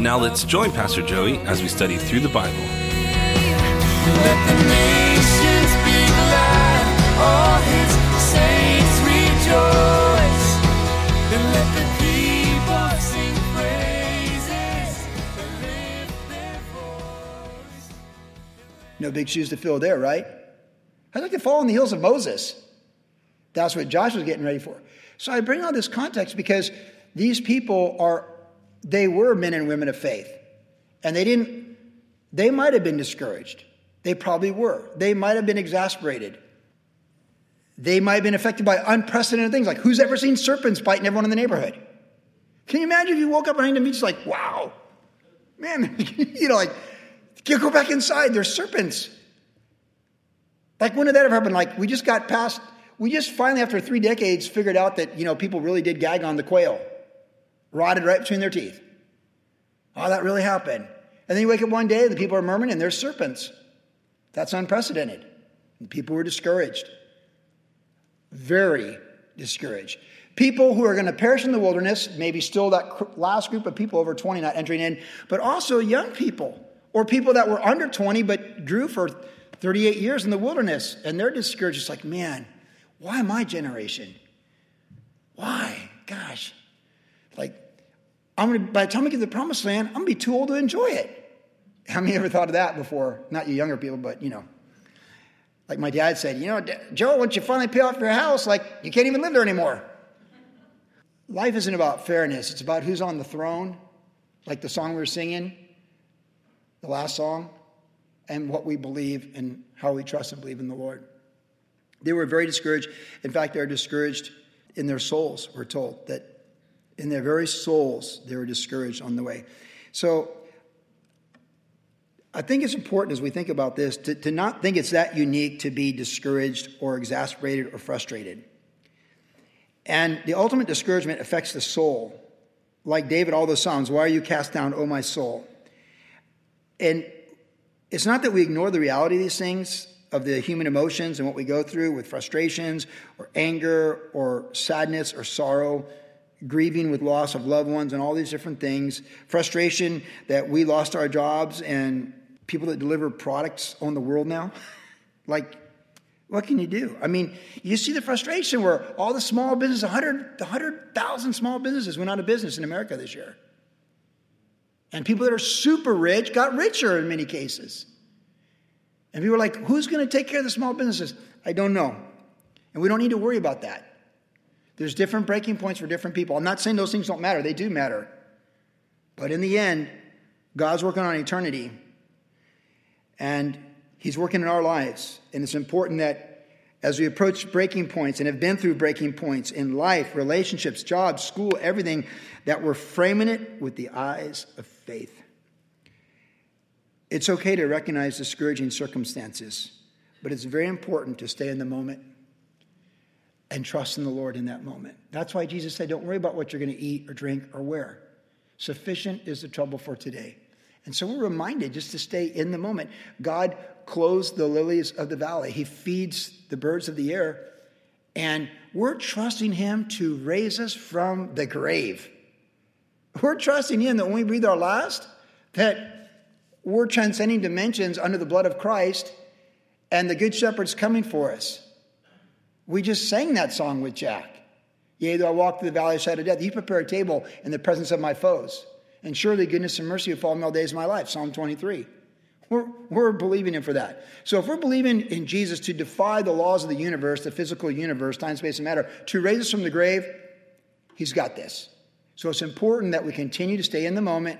Now let's join Pastor Joey as we study through the Bible. Let the nations be glad. All his saints rejoice. And let the people sing praises lift their voice. No big shoes to fill there, right? I'd like to fall on the heels of Moses. That's what Josh was getting ready for. So I bring all this context because these people are, they were men and women of faith. And they didn't, they might have been discouraged. They probably were. They might have been exasperated. They might have been affected by unprecedented things like who's ever seen serpents biting everyone in the neighborhood? Can you imagine if you woke up behind and just like, wow, man, you know, like, go back inside, there's serpents. Like, when did that ever happen? Like, we just got past, we just finally, after three decades, figured out that, you know, people really did gag on the quail, rotted right between their teeth. Oh, that really happened. And then you wake up one day and the people are murmuring and there's serpents. That's unprecedented. And people were discouraged. Very discouraged. People who are going to perish in the wilderness, maybe still that last group of people over 20 not entering in, but also young people or people that were under 20 but drew for 38 years in the wilderness and they're discouraged. It's like, man, why my generation? Why? Gosh. Like, I'm gonna, by the time I get to the promised land, I'm gonna be too old to enjoy it. How many ever thought of that before? Not you younger people, but you know. Like my dad said, you know, Joe, once you finally pay off your house, like you can't even live there anymore. Life isn't about fairness, it's about who's on the throne, like the song we were singing, the last song, and what we believe and how we trust and believe in the Lord. They were very discouraged. In fact, they were discouraged in their souls, we're told, that in their very souls, they were discouraged on the way. So I think it's important as we think about this to, to not think it's that unique to be discouraged or exasperated or frustrated. And the ultimate discouragement affects the soul. Like David, all those Psalms, why are you cast down, O my soul? And it's not that we ignore the reality of these things, of the human emotions and what we go through with frustrations or anger or sadness or sorrow, grieving with loss of loved ones and all these different things, frustration that we lost our jobs and people that deliver products own the world now. Like, what can you do? I mean, you see the frustration where all the small businesses, 100, 100,000 small businesses went out of business in America this year. And people that are super rich got richer in many cases. And people are like, who's going to take care of the small businesses? I don't know. And we don't need to worry about that. There's different breaking points for different people. I'm not saying those things don't matter, they do matter. But in the end, God's working on eternity. And He's working in our lives. And it's important that as we approach breaking points and have been through breaking points in life, relationships, jobs, school, everything, that we're framing it with the eyes of faith. It's okay to recognize discouraging circumstances, but it's very important to stay in the moment and trust in the Lord in that moment. That's why Jesus said, Don't worry about what you're going to eat or drink or wear. Sufficient is the trouble for today. And so we're reminded just to stay in the moment. God clothes the lilies of the valley, He feeds the birds of the air, and we're trusting Him to raise us from the grave. We're trusting Him that when we breathe our last, that we're transcending dimensions under the blood of Christ, and the Good Shepherd's coming for us. We just sang that song with Jack. Yea, though I walk through the valley of shadow of death, you prepare a table in the presence of my foes. And surely goodness and mercy will follow me all days of my life. Psalm 23. We're, we're believing Him for that. So if we're believing in Jesus to defy the laws of the universe, the physical universe, time, space, and matter, to raise us from the grave, He's got this. So it's important that we continue to stay in the moment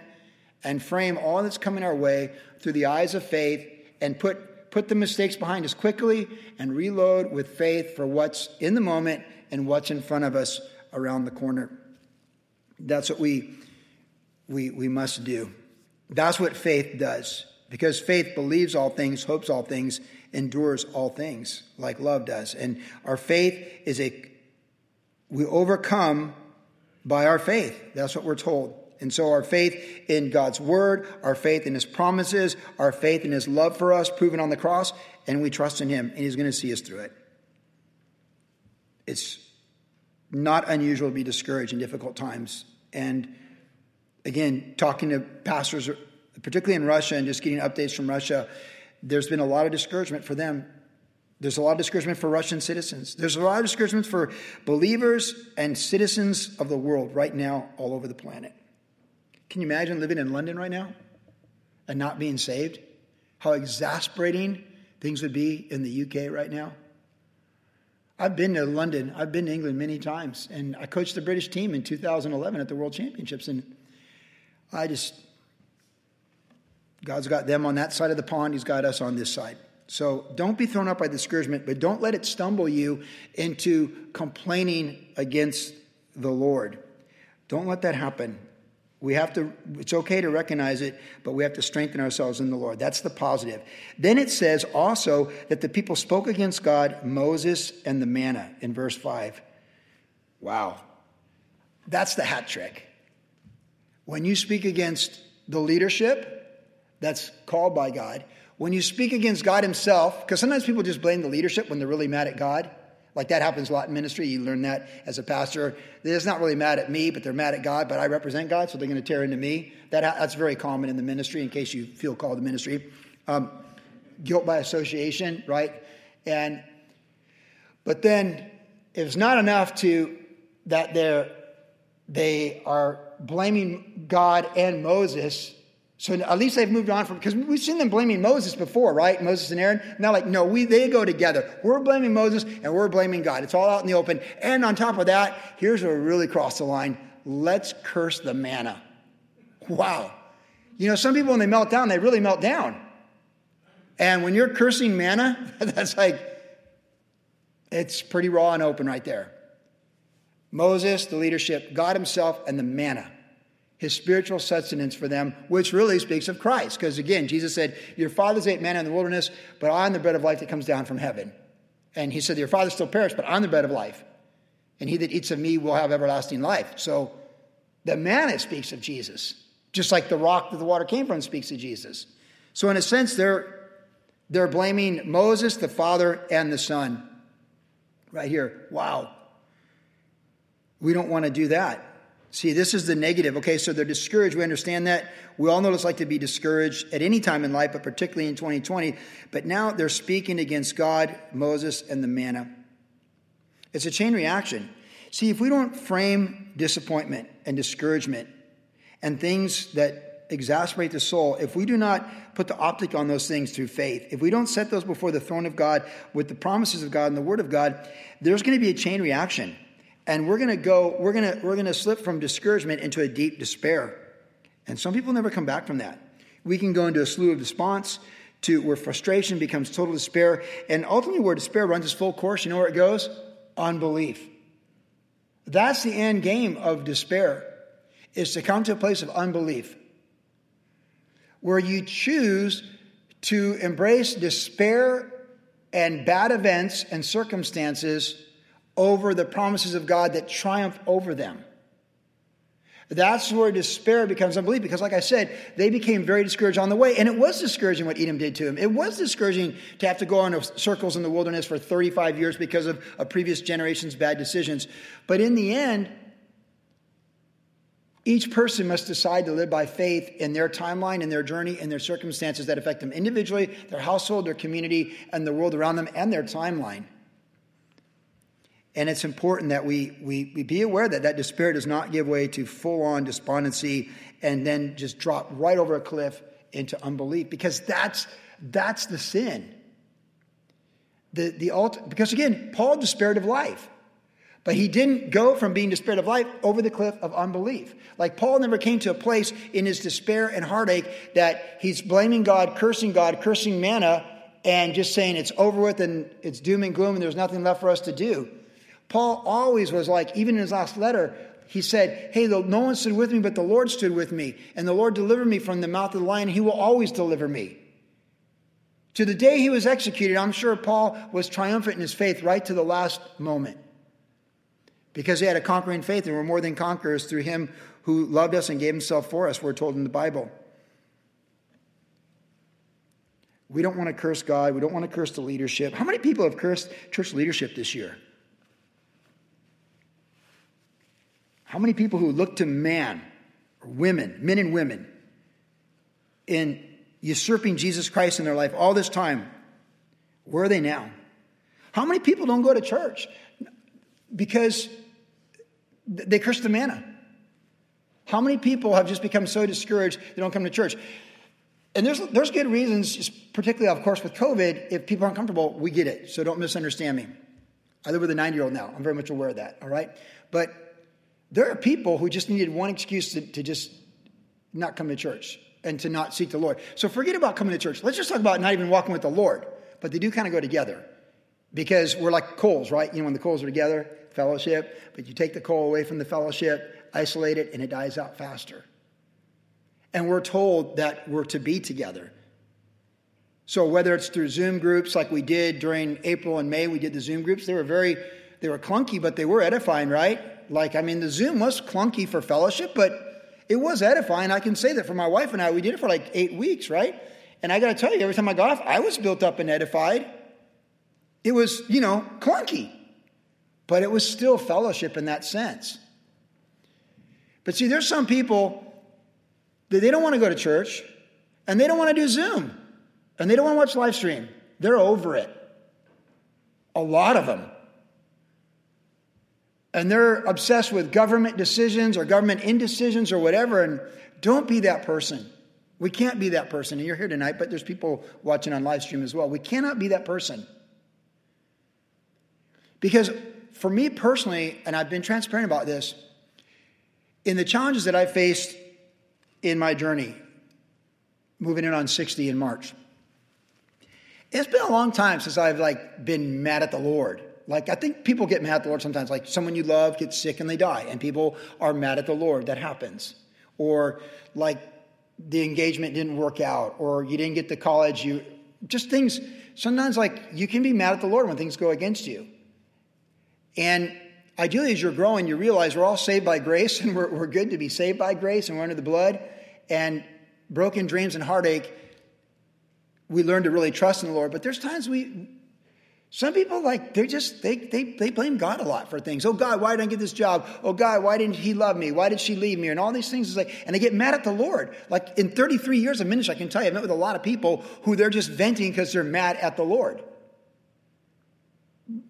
and frame all that's coming our way through the eyes of faith and put, put the mistakes behind us quickly and reload with faith for what's in the moment and what's in front of us around the corner. That's what we, we, we must do. That's what faith does. Because faith believes all things, hopes all things, endures all things, like love does. And our faith is a, we overcome by our faith. That's what we're told. And so our faith in God's word, our faith in his promises, our faith in his love for us, proven on the cross, and we trust in him, and he's going to see us through it. It's not unusual to be discouraged in difficult times. And again, talking to pastors, particularly in Russia, and just getting updates from Russia, there's been a lot of discouragement for them. There's a lot of discouragement for Russian citizens. There's a lot of discouragement for believers and citizens of the world right now, all over the planet. Can you imagine living in London right now and not being saved? How exasperating things would be in the UK right now. I've been to London, I've been to England many times, and I coached the British team in 2011 at the World Championships, and I just, God's got them on that side of the pond, He's got us on this side. So don't be thrown up by discouragement, but don't let it stumble you into complaining against the Lord. Don't let that happen. We have to, it's okay to recognize it, but we have to strengthen ourselves in the Lord. That's the positive. Then it says also that the people spoke against God, Moses, and the manna in verse 5. Wow. That's the hat trick. When you speak against the leadership that's called by God, when you speak against God Himself, because sometimes people just blame the leadership when they're really mad at God. Like that happens a lot in ministry. You learn that as a pastor. They're not really mad at me, but they're mad at God, but I represent God, so they're going to tear into me. That, that's very common in the ministry, in case you feel called to ministry. Um, guilt by association, right? And but then it's not enough to that they're they are blaming God and Moses so at least they've moved on from because we've seen them blaming Moses before, right? Moses and Aaron. Now, like, no, we they go together. We're blaming Moses and we're blaming God. It's all out in the open. And on top of that, here's where we really cross the line. Let's curse the manna. Wow. You know, some people when they melt down, they really melt down. And when you're cursing manna, that's like it's pretty raw and open right there. Moses, the leadership, God Himself, and the manna his spiritual sustenance for them, which really speaks of Christ. Because again, Jesus said, Your fathers ate manna in the wilderness, but I'm the bread of life that comes down from heaven. And he said, Your fathers still perish, but I'm the bread of life. And he that eats of me will have everlasting life. So the manna speaks of Jesus, just like the rock that the water came from speaks of Jesus. So, in a sense, they're, they're blaming Moses, the Father, and the Son. Right here. Wow. We don't want to do that. See, this is the negative. Okay, so they're discouraged. We understand that. We all know what it's like to be discouraged at any time in life, but particularly in 2020. But now they're speaking against God, Moses, and the manna. It's a chain reaction. See, if we don't frame disappointment and discouragement and things that exasperate the soul, if we do not put the optic on those things through faith, if we don't set those before the throne of God with the promises of God and the Word of God, there's going to be a chain reaction and we're going to go we're going to we're going to slip from discouragement into a deep despair. And some people never come back from that. We can go into a slew of response to where frustration becomes total despair. And ultimately where despair runs its full course you know where it goes? Unbelief. That's the end game of despair is to come to a place of unbelief. Where you choose to embrace despair and bad events and circumstances over the promises of God that triumph over them. That's where despair becomes unbelief because, like I said, they became very discouraged on the way. And it was discouraging what Edom did to him. It was discouraging to have to go on circles in the wilderness for 35 years because of a previous generation's bad decisions. But in the end, each person must decide to live by faith in their timeline, in their journey, in their circumstances that affect them individually, their household, their community, and the world around them, and their timeline. And it's important that we, we, we be aware that that despair does not give way to full on despondency and then just drop right over a cliff into unbelief because that's, that's the sin. The, the ult- because again, Paul despaired of life. But he didn't go from being despaired of life over the cliff of unbelief. Like Paul never came to a place in his despair and heartache that he's blaming God, cursing God, cursing manna, and just saying it's over with and it's doom and gloom and there's nothing left for us to do. Paul always was like, even in his last letter, He said, Hey, no one stood with me, but the Lord stood with me. And the Lord delivered me from the mouth of the lion. He will always deliver me. To the day he was executed, I'm sure Paul was triumphant in his faith right to the last moment. Because he had a conquering faith, and we're more than conquerors through him who loved us and gave himself for us, we're told in the Bible. We don't want to curse God. We don't want to curse the leadership. How many people have cursed church leadership this year? How many people who look to man, or women, men and women, in usurping Jesus Christ in their life all this time, where are they now? How many people don't go to church because they curse the manna? How many people have just become so discouraged they don't come to church? And there's, there's good reasons, particularly, of course, with COVID. If people aren't comfortable, we get it. So don't misunderstand me. I live with a nine year old now. I'm very much aware of that, all right? But there are people who just needed one excuse to, to just not come to church and to not seek the Lord. So forget about coming to church. Let's just talk about not even walking with the Lord. But they do kind of go together because we're like coals, right? You know, when the coals are together, fellowship, but you take the coal away from the fellowship, isolate it, and it dies out faster. And we're told that we're to be together. So whether it's through Zoom groups like we did during April and May, we did the Zoom groups, they were very, they were clunky, but they were edifying, right? Like, I mean, the Zoom was clunky for fellowship, but it was edifying. I can say that for my wife and I, we did it for like eight weeks, right? And I got to tell you, every time I got off, I was built up and edified. It was, you know, clunky, but it was still fellowship in that sense. But see, there's some people that they don't want to go to church and they don't want to do Zoom and they don't want to watch live stream. They're over it. A lot of them and they're obsessed with government decisions or government indecisions or whatever. And don't be that person. We can't be that person. And you're here tonight, but there's people watching on live stream as well. We cannot be that person. Because for me personally, and I've been transparent about this, in the challenges that I faced in my journey, moving in on 60 in March, it's been a long time since I've like been mad at the Lord. Like, I think people get mad at the Lord sometimes. Like, someone you love gets sick and they die, and people are mad at the Lord. That happens. Or, like, the engagement didn't work out, or you didn't get to college. You just things. Sometimes, like, you can be mad at the Lord when things go against you. And ideally, as you're growing, you realize we're all saved by grace, and we're, we're good to be saved by grace, and we're under the blood. And broken dreams and heartache, we learn to really trust in the Lord. But there's times we some people like they're just they they they blame God a lot for things. Oh God, why didn't I get this job? Oh God, why didn't He love me? Why did she leave me? And all these things is like, and they get mad at the Lord. Like in 33 years of ministry, I can tell you, I met with a lot of people who they're just venting because they're mad at the Lord.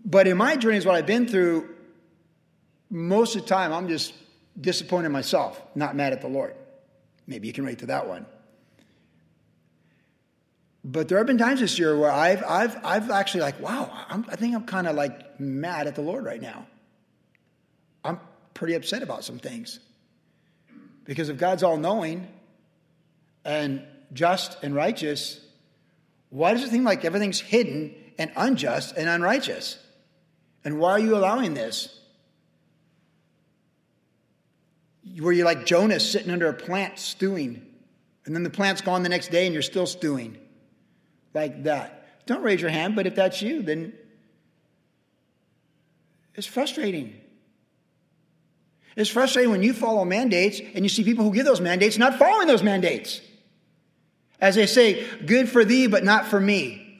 But in my journey, is what I've been through. Most of the time, I'm just disappointed in myself, not mad at the Lord. Maybe you can relate to that one. But there have been times this year where I've, I've, I've actually like, wow, I'm, I think I'm kind of like mad at the Lord right now. I'm pretty upset about some things. Because if God's all knowing and just and righteous, why does it seem like everything's hidden and unjust and unrighteous? And why are you allowing this? Where you're like Jonas sitting under a plant stewing, and then the plant's gone the next day and you're still stewing like that. Don't raise your hand, but if that's you, then it's frustrating. It's frustrating when you follow mandates and you see people who give those mandates not following those mandates. As they say, good for thee, but not for me.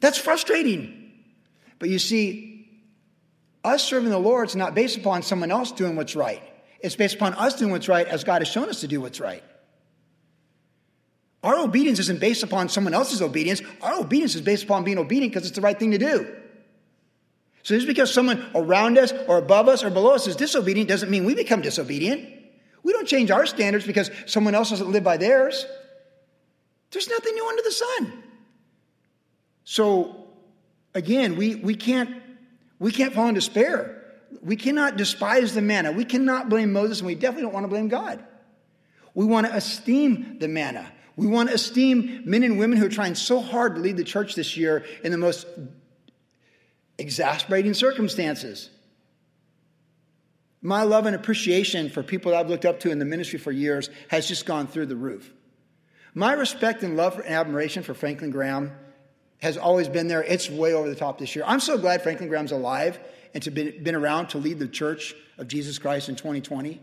That's frustrating. But you see, us serving the Lord is not based upon someone else doing what's right. It's based upon us doing what's right as God has shown us to do what's right. Our obedience isn't based upon someone else's obedience. Our obedience is based upon being obedient because it's the right thing to do. So just because someone around us or above us or below us is disobedient doesn't mean we become disobedient. We don't change our standards because someone else doesn't live by theirs. There's nothing new under the sun. So again, we, we can't we can't fall in despair. We cannot despise the manna. We cannot blame Moses, and we definitely don't want to blame God. We want to esteem the manna. We want to esteem men and women who are trying so hard to lead the church this year in the most exasperating circumstances. My love and appreciation for people that I've looked up to in the ministry for years has just gone through the roof. My respect and love and admiration for Franklin Graham has always been there. It's way over the top this year. I'm so glad Franklin Graham's alive and to be been around to lead the church of Jesus Christ in 2020.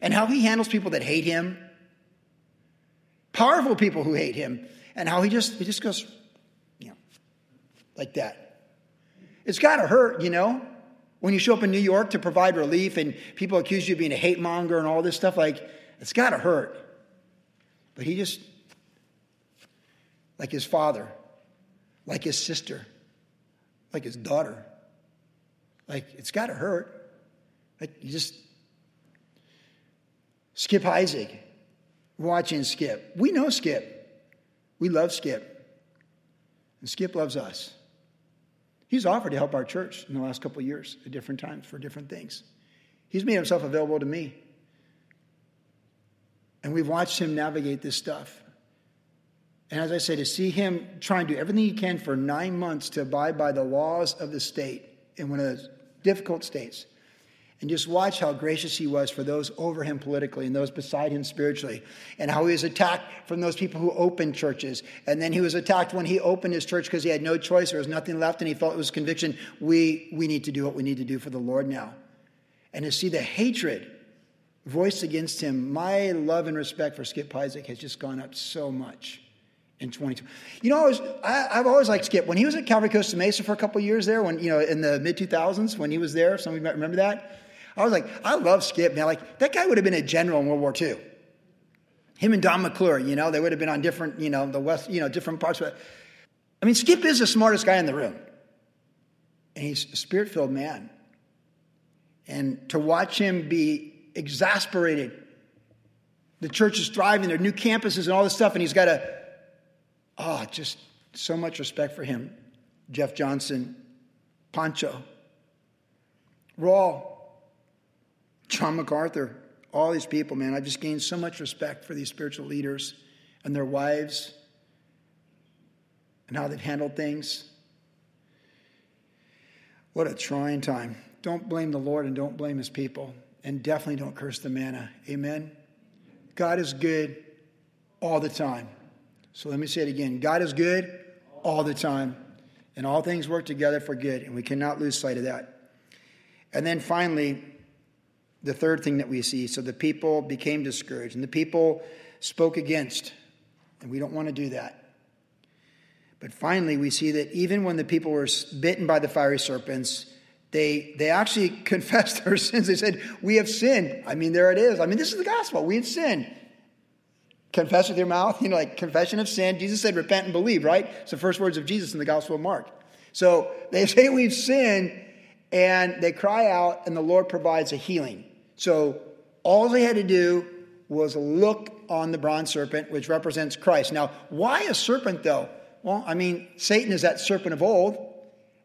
And how he handles people that hate him, powerful people who hate him, and how he just he just goes, you know, like that. It's got to hurt, you know. When you show up in New York to provide relief and people accuse you of being a hate monger and all this stuff, like, it's got to hurt. But he just, like his father, like his sister, like his daughter, like, it's got to hurt. Like, you just, Skip Heitzig, watching Skip. We know Skip. We love Skip. And Skip loves us. He's offered to help our church in the last couple of years at different times for different things. He's made himself available to me. And we've watched him navigate this stuff. And as I say, to see him try and do everything he can for nine months to abide by the laws of the state in one of those difficult states and just watch how gracious he was for those over him politically and those beside him spiritually, and how he was attacked from those people who opened churches. And then he was attacked when he opened his church because he had no choice, there was nothing left, and he felt it was conviction. We, we need to do what we need to do for the Lord now. And to see the hatred voiced against him, my love and respect for Skip Heitzig has just gone up so much in 22. You know, I was, I, have always liked Skip. When he was at Calvary Costa Mesa for a couple years there, when, you know, in the mid 2000s, when he was there, some of you might remember that. I was like, I love Skip, man. Like, that guy would have been a general in World War II. Him and Don McClure, you know, they would have been on different, you know, the West, you know, different parts of it. I mean, Skip is the smartest guy in the room. And he's a spirit filled man. And to watch him be exasperated, the church is thriving, there are new campuses and all this stuff, and he's got a, oh, just so much respect for him. Jeff Johnson, Pancho, Raw, John MacArthur, all these people, man, I've just gained so much respect for these spiritual leaders and their wives and how they've handled things. What a trying time. Don't blame the Lord and don't blame his people. And definitely don't curse the manna. Amen. God is good all the time. So let me say it again God is good all the time. And all things work together for good. And we cannot lose sight of that. And then finally, the third thing that we see. So the people became discouraged, and the people spoke against. And we don't want to do that. But finally, we see that even when the people were bitten by the fiery serpents, they, they actually confessed their sins. They said, We have sinned. I mean, there it is. I mean, this is the gospel. We have sinned. Confess with your mouth, you know, like confession of sin. Jesus said, Repent and believe, right? It's the first words of Jesus in the Gospel of Mark. So they say we've sinned, and they cry out, and the Lord provides a healing. So all they had to do was look on the bronze serpent, which represents Christ. Now, why a serpent, though? Well, I mean, Satan is that serpent of old,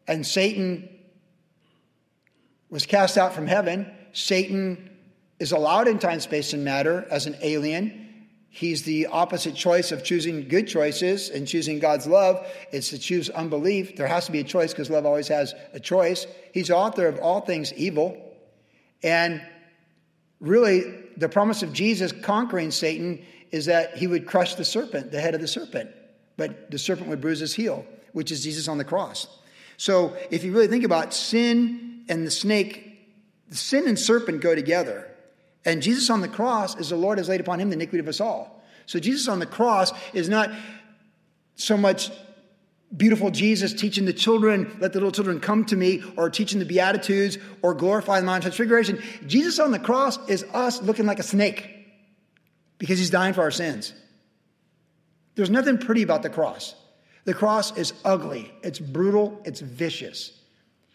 and Satan was cast out from heaven. Satan is allowed in time, space, and matter as an alien. He's the opposite choice of choosing good choices and choosing God's love. It's to choose unbelief. There has to be a choice because love always has a choice. He's author of all things evil. And really, the promise of Jesus conquering Satan is that he would crush the serpent, the head of the serpent, but the serpent would bruise his heel, which is Jesus on the cross. So, if you really think about sin and the snake, sin and serpent go together. And Jesus on the cross is the Lord has laid upon him the iniquity of us all. So, Jesus on the cross is not so much beautiful Jesus teaching the children, let the little children come to me, or teaching the Beatitudes, or glorify the Mount of Transfiguration. Jesus on the cross is us looking like a snake because he's dying for our sins. There's nothing pretty about the cross. The cross is ugly, it's brutal, it's vicious.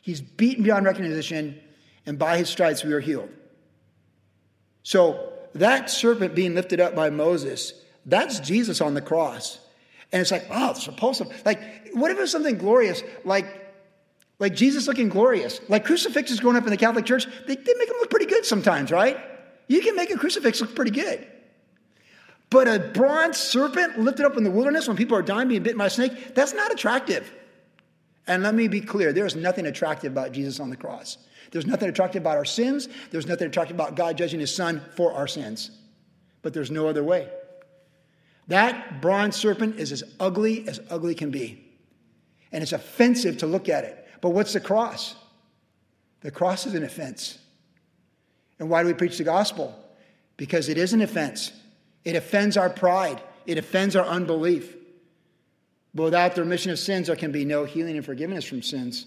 He's beaten beyond recognition, and by his stripes we are healed. So, that serpent being lifted up by Moses, that's Jesus on the cross. And it's like, oh, it's repulsive. Like, what if it was something glorious, like, like Jesus looking glorious? Like crucifixes growing up in the Catholic Church, they, they make them look pretty good sometimes, right? You can make a crucifix look pretty good. But a bronze serpent lifted up in the wilderness when people are dying being bitten by a snake, that's not attractive. And let me be clear there is nothing attractive about Jesus on the cross. There's nothing attractive about our sins. There's nothing attractive about God judging his son for our sins. But there's no other way. That bronze serpent is as ugly as ugly can be. And it's offensive to look at it. But what's the cross? The cross is an offense. And why do we preach the gospel? Because it is an offense. It offends our pride, it offends our unbelief. But without the remission of sins, there can be no healing and forgiveness from sins.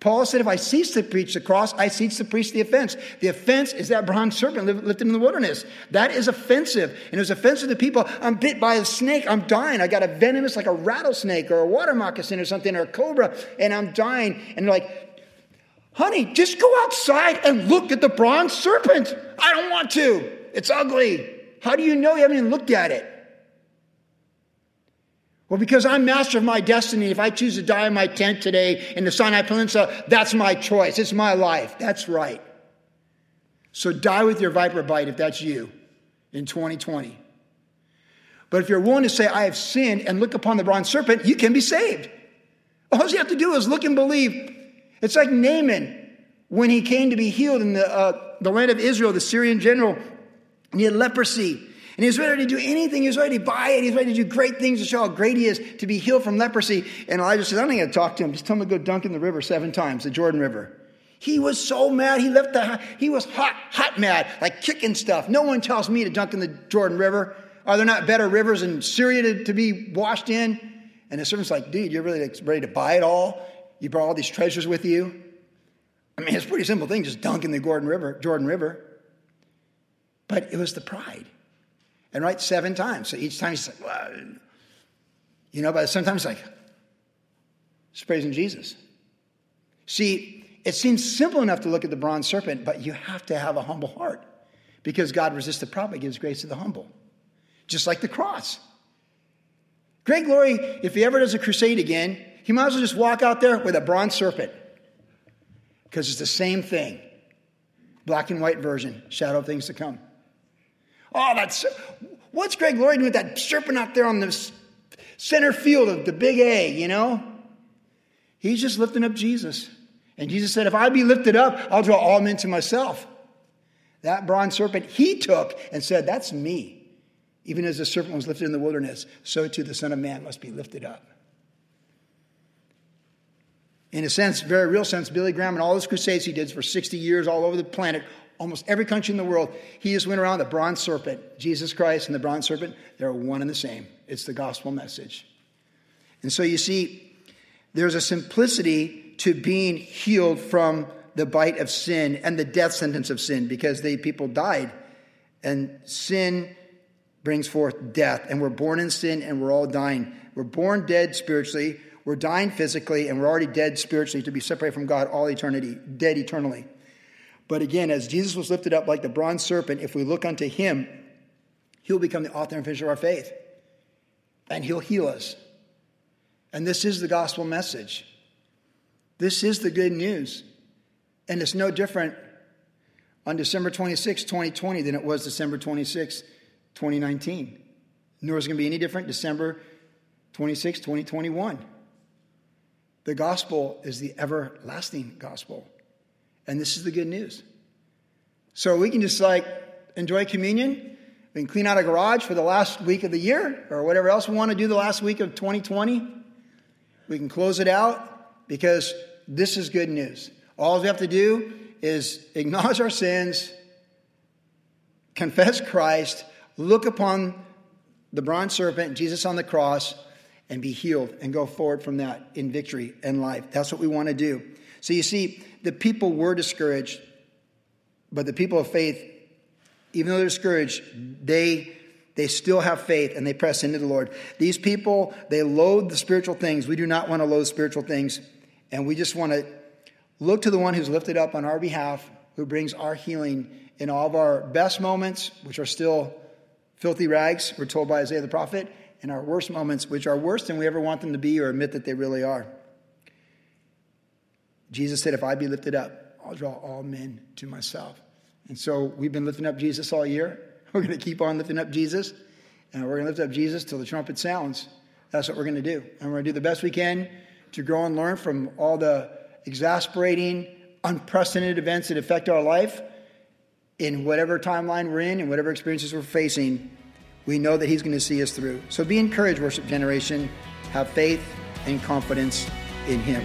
Paul said, if I cease to preach the cross, I cease to preach the offense. The offense is that bronze serpent lifted in the wilderness. That is offensive. And it was offensive to people. I'm bit by a snake. I'm dying. I got a venomous, like a rattlesnake or a water moccasin or something or a cobra, and I'm dying. And they're like, honey, just go outside and look at the bronze serpent. I don't want to. It's ugly. How do you know you haven't even looked at it? Well, because I'm master of my destiny, if I choose to die in my tent today in the Sinai Peninsula, that's my choice. It's my life. That's right. So die with your viper bite if that's you in 2020. But if you're willing to say, I have sinned and look upon the bronze serpent, you can be saved. All you have to do is look and believe. It's like Naaman when he came to be healed in the, uh, the land of Israel, the Syrian general, and he had leprosy. And he's ready to do anything. He's ready to buy it. He's ready to do great things to show how great he is to be healed from leprosy. And Elijah said, I'm not going to talk to him. Just tell him to go dunk in the river seven times, the Jordan River. He was so mad. He left the, he was hot, hot mad, like kicking stuff. No one tells me to dunk in the Jordan River. Are there not better rivers in Syria to, to be washed in? And the servant's like, dude, you're really ready to buy it all? You brought all these treasures with you? I mean, it's a pretty simple thing, just dunk in the Jordan River, Jordan River. But it was the pride and write seven times. So each time he's like, well, you know, but sometimes like, just praising Jesus. See, it seems simple enough to look at the bronze serpent, but you have to have a humble heart because God resists the proud but gives grace to the humble. Just like the cross. Greg Laurie, if he ever does a crusade again, he might as well just walk out there with a bronze serpent because it's the same thing. Black and white version, shadow of things to come. Oh, that's what's Greg Laurie doing with that serpent out there on the center field of the big A, you know? He's just lifting up Jesus. And Jesus said, If I be lifted up, I'll draw all men to myself. That bronze serpent he took and said, That's me. Even as the serpent was lifted in the wilderness, so too the Son of Man must be lifted up. In a sense, very real sense, Billy Graham and all his crusades he did for 60 years all over the planet almost every country in the world, he just went around the bronze serpent. Jesus Christ and the bronze serpent, they're one and the same. It's the gospel message. And so you see, there's a simplicity to being healed from the bite of sin and the death sentence of sin because the people died. And sin brings forth death. And we're born in sin and we're all dying. We're born dead spiritually, we're dying physically, and we're already dead spiritually to be separated from God all eternity, dead eternally. But again, as Jesus was lifted up like the bronze serpent, if we look unto him, he'll become the author and finisher of our faith. And he'll heal us. And this is the gospel message. This is the good news. And it's no different on December 26, 2020 than it was December 26, 2019. Nor is it going to be any different December 26, 2021. The gospel is the everlasting gospel. And this is the good news. So we can just like enjoy communion. We can clean out a garage for the last week of the year or whatever else we want to do the last week of 2020. We can close it out because this is good news. All we have to do is acknowledge our sins, confess Christ, look upon the bronze serpent, Jesus on the cross, and be healed and go forward from that in victory and life. That's what we want to do. So you see, the people were discouraged, but the people of faith, even though they're discouraged, they they still have faith and they press into the Lord. These people, they loathe the spiritual things. We do not want to loathe spiritual things, and we just want to look to the one who's lifted up on our behalf, who brings our healing in all of our best moments, which are still filthy rags, we're told by Isaiah the prophet, and our worst moments, which are worse than we ever want them to be or admit that they really are. Jesus said, If I be lifted up, I'll draw all men to myself. And so we've been lifting up Jesus all year. We're going to keep on lifting up Jesus. And we're going to lift up Jesus till the trumpet sounds. That's what we're going to do. And we're going to do the best we can to grow and learn from all the exasperating, unprecedented events that affect our life in whatever timeline we're in and whatever experiences we're facing, we know that He's going to see us through. So be encouraged, worship generation. Have faith and confidence in Him.